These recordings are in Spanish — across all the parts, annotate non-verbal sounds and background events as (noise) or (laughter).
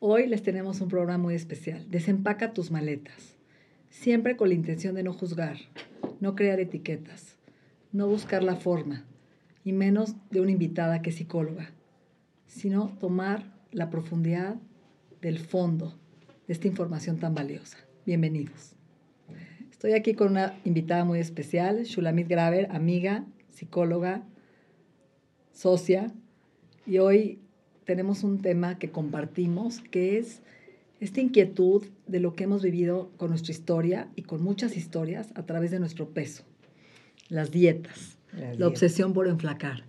Hoy les tenemos un programa muy especial. Desempaca tus maletas. Siempre con la intención de no juzgar, no crear etiquetas, no buscar la forma, y menos de una invitada que psicóloga, sino tomar la profundidad del fondo de esta información tan valiosa. Bienvenidos. Estoy aquí con una invitada muy especial, Shulamit Graver, amiga, psicóloga, socia, y hoy tenemos un tema que compartimos, que es esta inquietud de lo que hemos vivido con nuestra historia y con muchas historias a través de nuestro peso, las dietas, la obsesión por enflacar.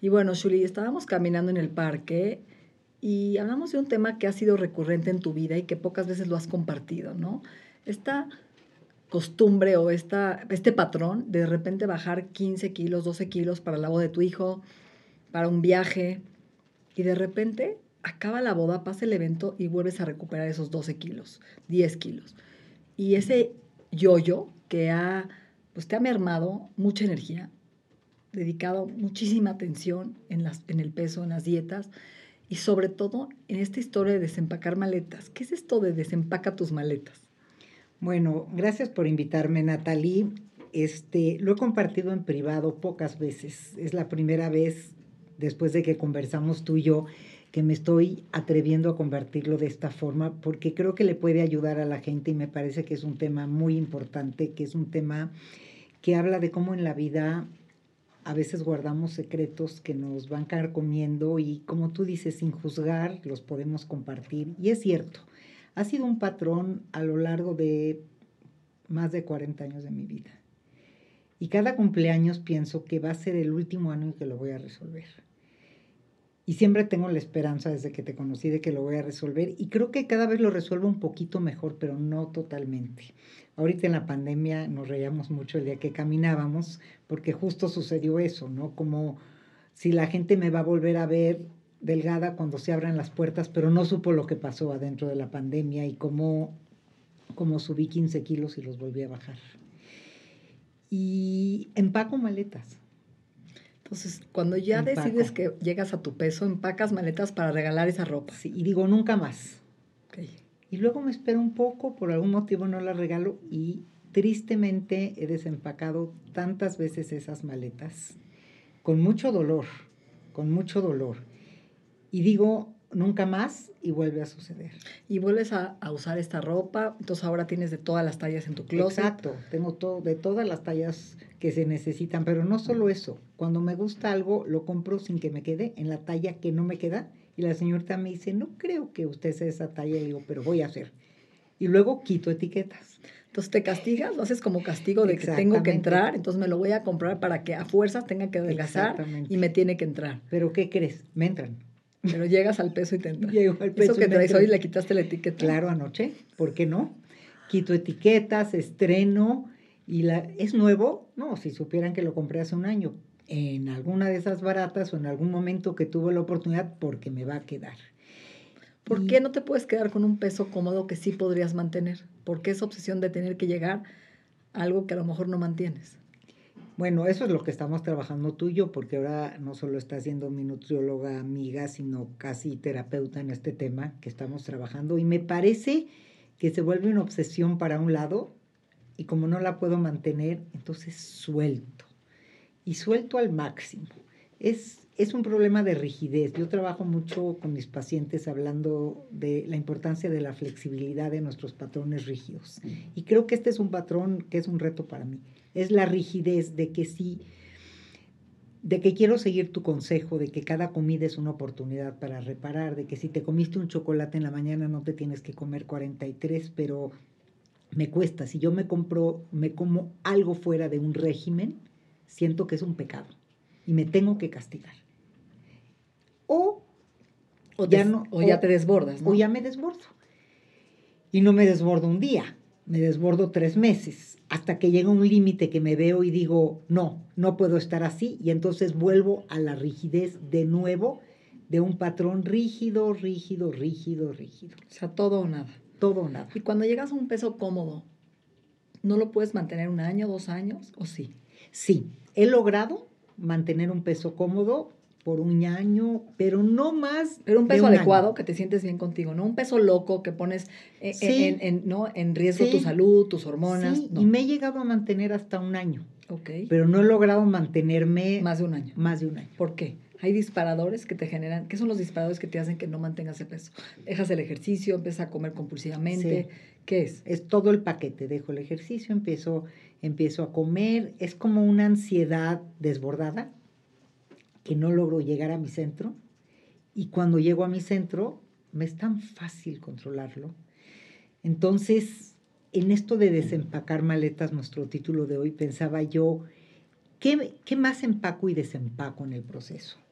Y bueno, Shuli, estábamos caminando en el parque y hablamos de un tema que ha sido recurrente en tu vida y que pocas veces lo has compartido, ¿no? Esta costumbre o esta, este patrón de de repente bajar 15 kilos, 12 kilos para la boda de tu hijo, para un viaje, y de repente acaba la boda, pasa el evento y vuelves a recuperar esos 12 kilos, 10 kilos. Y ese yo-yo que ha, pues te ha mermado mucha energía, dedicado muchísima atención en, las, en el peso, en las dietas y sobre todo en esta historia de desempacar maletas. ¿Qué es esto de desempaca tus maletas? Bueno, gracias por invitarme, Natalie. Este, lo he compartido en privado pocas veces. Es la primera vez después de que conversamos tú y yo, que me estoy atreviendo a convertirlo de esta forma, porque creo que le puede ayudar a la gente y me parece que es un tema muy importante, que es un tema que habla de cómo en la vida a veces guardamos secretos que nos van comiendo y como tú dices, sin juzgar, los podemos compartir. Y es cierto, ha sido un patrón a lo largo de más de 40 años de mi vida. Y cada cumpleaños pienso que va a ser el último año en que lo voy a resolver. Y siempre tengo la esperanza desde que te conocí de que lo voy a resolver. Y creo que cada vez lo resuelvo un poquito mejor, pero no totalmente. Ahorita en la pandemia nos reíamos mucho el día que caminábamos, porque justo sucedió eso, ¿no? Como si la gente me va a volver a ver delgada cuando se abran las puertas, pero no supo lo que pasó adentro de la pandemia y cómo, cómo subí 15 kilos y los volví a bajar y empaco maletas. Entonces, cuando ya decides que llegas a tu peso, empacas maletas para regalar esa ropa. Sí, y digo, nunca más. Y luego me espero un poco, por algún motivo no la regalo y tristemente he desempacado tantas veces esas maletas, con mucho dolor, con mucho dolor. Y digo, nunca más y vuelve a suceder. Y vuelves a, usar esta ropa, entonces ahora tienes de todas las tallas en tu closet. Exacto, tengo todo, de todas las tallas que se necesitan, pero no solo eso, cuando me gusta algo lo compro sin que me quede en la talla que no me queda y la señorita me dice, no creo que usted sea esa talla, y digo, pero voy a hacer. Y luego quito etiquetas. Entonces te castigas, lo haces como castigo de que tengo que entrar, entonces me lo voy a comprar para que a fuerzas tenga que adelgazar y me tiene que entrar. Pero ¿qué crees? Me entran. Pero llegas al peso y te entra. Llego al peso Eso que traes hoy le quitaste la etiqueta. Claro, anoche. ¿Por qué no? Quito etiquetas, estreno. ¿Y la, es nuevo? No, si supieran que lo compré hace un año. En alguna de esas baratas o en algún momento que tuve la oportunidad, porque me va a quedar. ¿Por qué no te puedes quedar con un peso cómodo que sí podrías mantener? ¿Por qué esa obsesión de tener que llegar a algo que a lo mejor no mantienes? Bueno, eso es lo que estamos trabajando tú y yo, porque ahora no solo está siendo mi nutrióloga amiga, sino casi terapeuta en este tema que estamos trabajando. Y me parece que se vuelve una obsesión para un lado y como no la puedo mantener, entonces suelto. Y suelto al máximo. Es, es un problema de rigidez. Yo trabajo mucho con mis pacientes hablando de la importancia de la flexibilidad de nuestros patrones rígidos. Y creo que este es un patrón que es un reto para mí es la rigidez de que sí, de que quiero seguir tu consejo, de que cada comida es una oportunidad para reparar, de que si te comiste un chocolate en la mañana no te tienes que comer 43, pero me cuesta. Si yo me compro, me como algo fuera de un régimen, siento que es un pecado y me tengo que castigar. O, o ya, no, o, ya te desbordas, ¿no? O ya me desbordo. Y no me desbordo un día, me desbordo tres meses, hasta que llega un límite que me veo y digo, no, no puedo estar así, y entonces vuelvo a la rigidez de nuevo de un patrón rígido, rígido, rígido, rígido. O sea, todo o nada. Todo o nada. Y cuando llegas a un peso cómodo, ¿no lo puedes mantener un año, dos años o sí? Sí, he logrado mantener un peso cómodo por un año, pero no más. Pero un peso adecuado, que te sientes bien contigo, no un peso loco que pones eh, eh, en, ¿no? en riesgo tu salud, tus hormonas. Sí, y me he llegado a mantener hasta un año. Ok. Pero no he logrado mantenerme. Más de un año. Más de un año. ¿Por qué? Hay disparadores que te generan. ¿Qué son los disparadores que te hacen que no mantengas ese peso? Dejas el ejercicio, empiezas a comer compulsivamente. ¿Qué es? Es todo el paquete. Dejo el ejercicio, empiezo, empiezo a comer. Es como una ansiedad desbordada que no logro llegar a mi centro y cuando llego a mi centro me es tan fácil controlarlo. Entonces, en esto de desempacar maletas, nuestro título de hoy, pensaba yo, ¿qué, qué más empaco y desempaco en el proceso?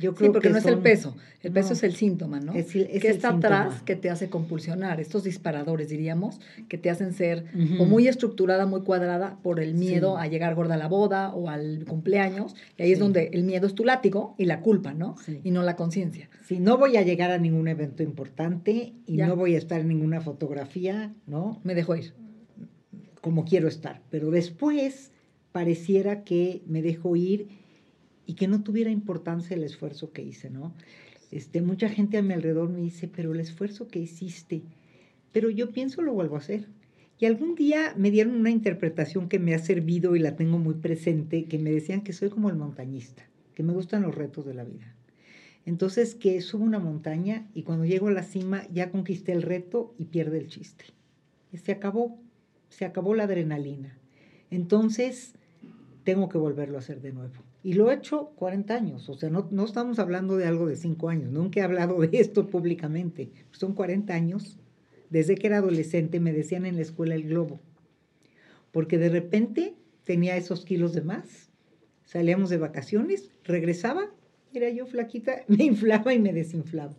Yo creo sí, porque no es el peso, el peso es el síntoma, ¿no? Es, es ¿Qué está atrás que te hace compulsionar? Estos disparadores, diríamos, que te hacen ser o muy estructurada, muy cuadrada por el miedo a llegar gorda a la boda o al cumpleaños. Y ahí es donde el miedo es tu látigo y la culpa, ¿no? Y no la conciencia. Si no voy a llegar a ningún evento importante y no voy a estar en ninguna fotografía, ¿no? Me dejo ir. Como quiero estar. Pero después pareciera que me dejo ir y que no tuviera importancia el esfuerzo que hice, ¿no? Este, mucha gente a mi alrededor me dice, pero el esfuerzo que hiciste, pero yo pienso lo vuelvo a hacer. Y algún día me dieron una interpretación que me ha servido y la tengo muy presente, que me decían que soy como el montañista, que me gustan los retos de la vida. Entonces, que subo una montaña y cuando llego a la cima ya conquisté el reto y pierde el chiste. Se acabó, se acabó la adrenalina. Entonces, tengo que volverlo a hacer de nuevo. Y lo he hecho 40 años, o sea, no, no estamos hablando de algo de 5 años, nunca he hablado (laughs) de esto públicamente. Son 40 años. Desde que era adolescente me decían en la escuela el globo, porque de repente tenía esos kilos de más. Salíamos de vacaciones, regresaba, era yo flaquita, (laughs) me inflaba y me desinflaba.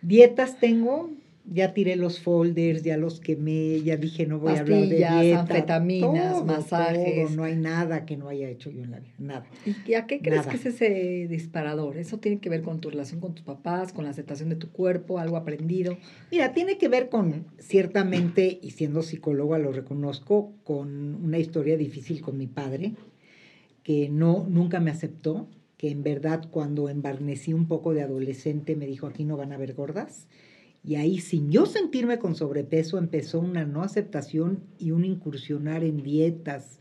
Dietas tengo, ya tiré los folders, ya los quemé, ya dije no voy a hablar de dieta. anfetaminas, masajes. no hay nada que no haya hecho yo en la vida, nada. ¿Y a qué crees que es ese disparador? ¿Eso tiene que ver con tu relación con tus papás, con la aceptación de tu cuerpo, algo aprendido? Mira, tiene que ver con, ciertamente, y siendo psicóloga lo reconozco, con una historia difícil con mi padre, que no, nunca me aceptó, que en verdad cuando embarnecí un poco de adolescente me dijo, aquí no van a haber gordas y ahí, sin yo sentirme con sobrepeso, empezó una no aceptación y un incursionar en dietas.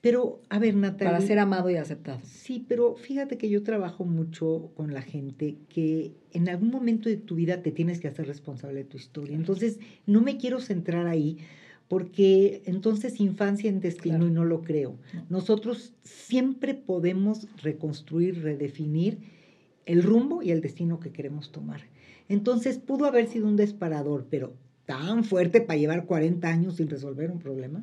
Pero, a ver, Natalia. Para ser amado y aceptado. Sí, pero fíjate que yo trabajo mucho con la gente que en algún momento de tu vida te tienes que hacer responsable de tu historia. Entonces, no me quiero centrar ahí porque entonces infancia en destino y no lo creo. Nosotros siempre podemos reconstruir, redefinir el rumbo y el destino que queremos tomar. Entonces pudo haber sido un disparador, pero tan fuerte para llevar 40 años sin resolver un problema.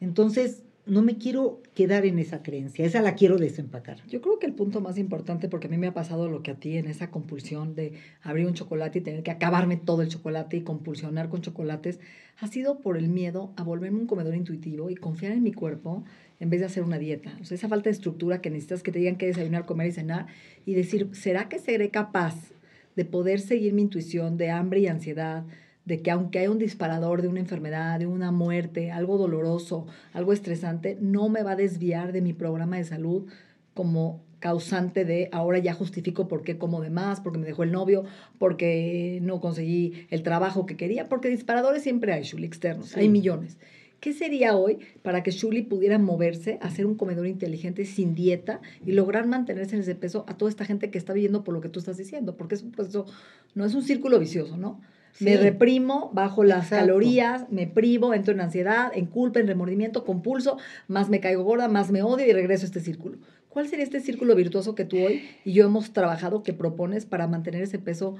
Entonces, no me quiero quedar en esa creencia, esa la quiero desempacar. Yo creo que el punto más importante, porque a mí me ha pasado lo que a ti en esa compulsión de abrir un chocolate y tener que acabarme todo el chocolate y compulsionar con chocolates, ha sido por el miedo a volverme un comedor intuitivo y confiar en mi cuerpo en vez de hacer una dieta. Esa falta de estructura que necesitas que te digan que desayunar, comer y cenar y decir, ¿será que seré capaz de poder seguir mi intuición de hambre y ansiedad, de que aunque haya un disparador de una enfermedad, de una muerte, algo doloroso, algo estresante, no me va a desviar de mi programa de salud como causante de ahora ya justifico por qué como de más, porque me dejó el novio, porque no conseguí el trabajo que quería, porque disparadores siempre hay, Shuli, externos, hay millones. ¿Qué sería hoy para que Shuli pudiera moverse, hacer un comedor inteligente sin dieta y lograr mantenerse en ese peso a toda esta gente que está viviendo por lo que tú estás diciendo? Porque es un proceso, no es un círculo vicioso, ¿no? Me reprimo, bajo las calorías, me privo, entro en ansiedad, en culpa, en remordimiento, compulso, más me caigo gorda, más me odio y regreso a este círculo. ¿Cuál sería este círculo virtuoso que tú hoy y yo hemos trabajado, que propones para mantener ese peso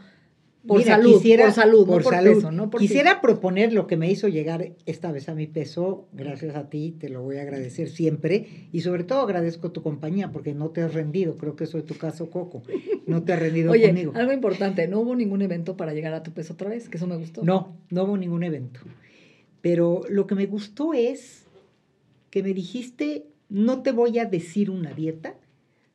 Por Mira, salud, quisiera- por salud, por no por salud. peso, no por Quisiera proponer lo que me hizo llegar esta vez a mi peso, gracias a ti, te lo voy a agradecer siempre, y sobre todo agradezco tu compañía, porque no te has rendido, creo que soy tu caso, Coco, no te has rendido Oye, conmigo. algo importante, no hubo ningún evento para llegar a tu peso otra vez, que eso me gustó. No, no hubo ningún evento. Pero lo que me gustó es que me dijiste, no te voy a decir una dieta,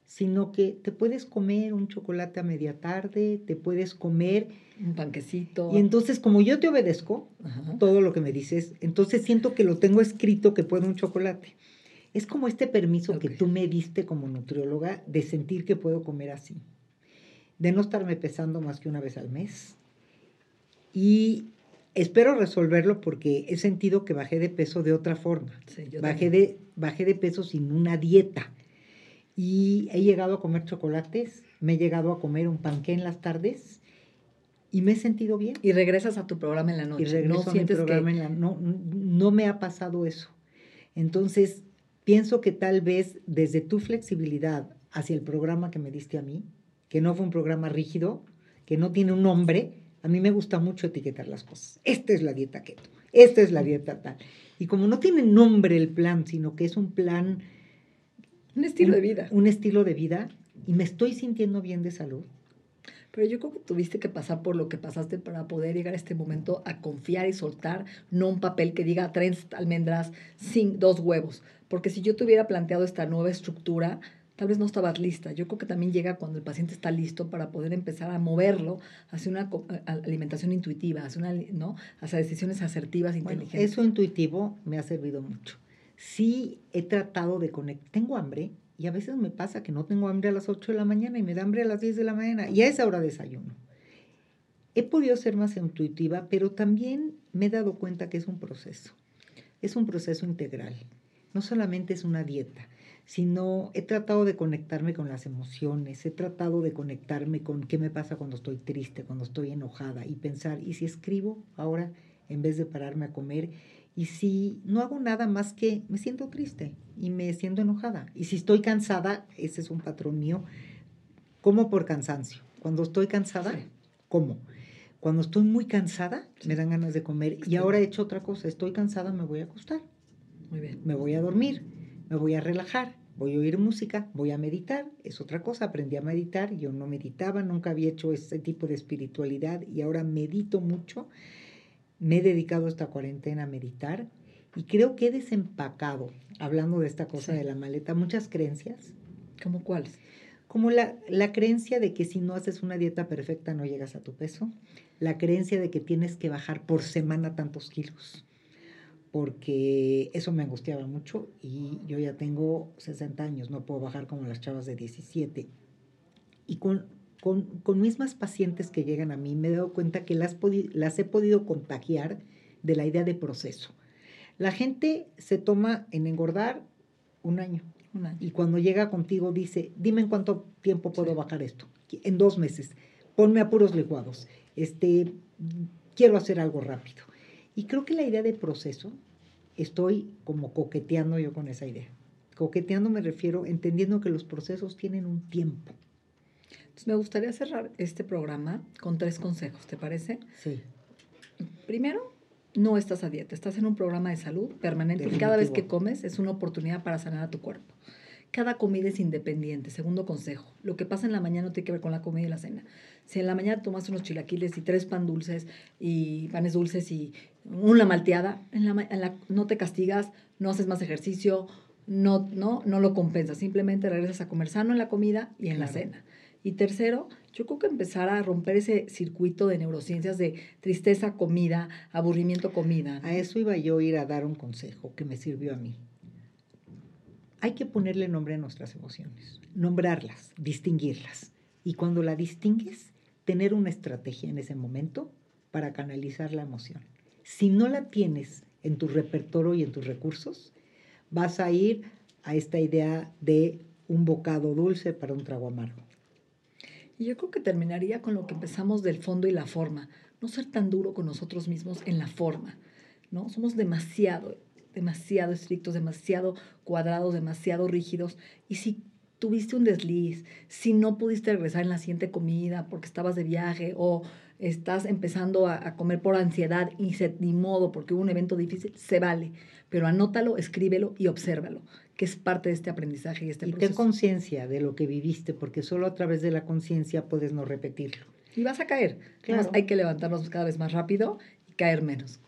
sino que te puedes comer un chocolate a media tarde, te puedes comer, Un panquecito. y entonces como yo te obedezco, Ajá. todo lo que me dices, entonces siento que lo tengo escrito que puedo un chocolate. Es como este permiso que tú me diste como nutrióloga de sentir que puedo comer así, de no estarme pesando más que una vez al mes. Y espero resolverlo porque he sentido que bajé de peso de otra forma. Sí, yo Bajé también. de, bajé de peso sin una dieta. Y he llegado a comer chocolates, me he llegado a comer un panqué en las tardes y me he sentido bien. Y regresas a tu programa en la noche. Y regreso no a mi programa que... en la- no, no me ha pasado eso. Entonces, pienso que tal vez desde tu flexibilidad hacia el programa que me diste a mí, que no fue un programa rígido, que no tiene un nombre, a mí me gusta mucho etiquetar las cosas. Esta es la dieta keto, esta es la dieta tal. Y como no tiene nombre el plan, sino que es un plan, Un estilo un- de vida. un estilo de vida, y me estoy sintiendo bien de salud, Pero yo creo que tuviste que pasar por lo que pasaste para poder llegar a este momento a confiar y soltar, no un papel que diga tres almendras, sin dos huevos. Porque si yo te hubiera planteado esta nueva estructura, tal vez no estabas lista. Yo creo que también llega cuando el paciente está listo para poder empezar a moverlo hacia una alimentación intuitiva, hacia, una, ¿no? hacia decisiones asertivas, Bueno, inteligentes. eso intuitivo me ha servido mucho. Sí he tratado de conectar. Tengo hambre y a veces me pasa que no tengo hambre a las 8 de la mañana y me da hambre a las 10 de la mañana y a esa hora desayuno. He podido ser más intuitiva, pero también me he dado cuenta que es un proceso. Es un proceso integral. No solamente es una dieta, sino he tratado de conectarme con las emociones, he tratado de conectarme con qué me pasa cuando estoy triste, cuando estoy enojada y pensar, ¿y si escribo ahora en vez de pararme a comer? Y si no hago nada más que me siento triste y me siento enojada. Y si estoy cansada, ese es un patrón mío, como por cansancio. Cuando estoy cansada, Sí. como. Cuando estoy muy cansada, me dan ganas de comer. Y Estoy- ahora he hecho otra cosa, estoy cansada, me voy a acostar Muy bien. me voy a dormir, me voy a relajar, voy a oír música, voy a meditar, es otra cosa, aprendí a meditar, yo no meditaba, nunca había hecho ese tipo de espiritualidad y ahora medito mucho, me he dedicado esta cuarentena a meditar y creo que he desempacado, hablando de esta cosa Sí. de la maleta, muchas creencias, ¿Cómo cuáles? como la, la creencia de que si no haces una dieta perfecta no llegas a tu peso, la creencia de que tienes que bajar por semana tantos kilos, porque eso me angustiaba mucho y yo ya tengo 60 años, no puedo bajar como las chavas de 17. Y con, con, con mismas pacientes que llegan a mí me he dado cuenta que las, he podido contagiar de la idea de proceso. La gente se toma en engordar un año, Un año. y cuando llega contigo dice, dime en cuánto tiempo puedo Sí. bajar esto. En dos meses. Ponme a puros licuados. Este, quiero hacer algo rápido. Y creo que la idea de proceso, estoy como coqueteando yo con esa idea. Coqueteando me refiero entendiendo que los procesos tienen un tiempo. Entonces me gustaría cerrar este programa con tres consejos, ¿te parece? Sí. Primero, no estás a dieta, estás en un programa de salud permanente y cada vez que Definitivo. comes es una oportunidad para sanar a tu cuerpo. Cada comida es independiente. Segundo consejo, lo que pasa en la mañana no tiene que ver con la comida y la cena. Si en la mañana tomas unos chilaquiles y tres pan dulces y panes dulces y una malteada, en la, en la- no te castigas, no haces más ejercicio, no, no, no lo compensas. Simplemente regresas a comer sano en la comida y en la Claro. cena. Y tercero, yo creo que empezar a romper ese circuito de neurociencias de tristeza, comida, aburrimiento, comida. A eso iba yo a ir a dar un consejo que me sirvió a mí. Hay que ponerle nombre a nuestras emociones, nombrarlas, distinguirlas. Y cuando la distingues, tener una estrategia en ese momento para canalizar la emoción. Si no la tienes en tu repertorio y en tus recursos, vas a ir a esta idea de un bocado dulce para un trago amargo. Y yo creo que terminaría con lo que empezamos del fondo y la forma. No ser tan duro con nosotros mismos en la forma, ¿no? Somos demasiado, demasiado estrictos, demasiado cuadrados, demasiado rígidos. Y si tuviste un desliz, si no pudiste regresar en la siguiente comida porque estabas de viaje o estás empezando a, comer por ansiedad y se, ni modo porque hubo un evento difícil, se vale. Pero anótalo, escríbelo y obsérvalo, que es parte de este aprendizaje y este y proceso. ten conciencia de lo que viviste, porque solo a través de la conciencia puedes no repetirlo. Y vas a caer. Claro. hay que levantarnos cada vez más rápido y caer menos.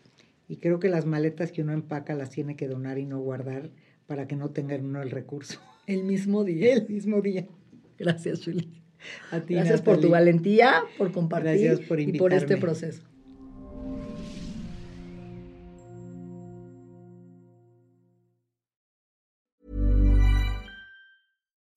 Y creo que las maletas que uno empaca las tiene que donar y no guardar para que no tenga uno el recurso. El mismo día. El mismo día. Gracias, Julie. A ti, Gracias por tu valentía, por compartir por y por este proceso.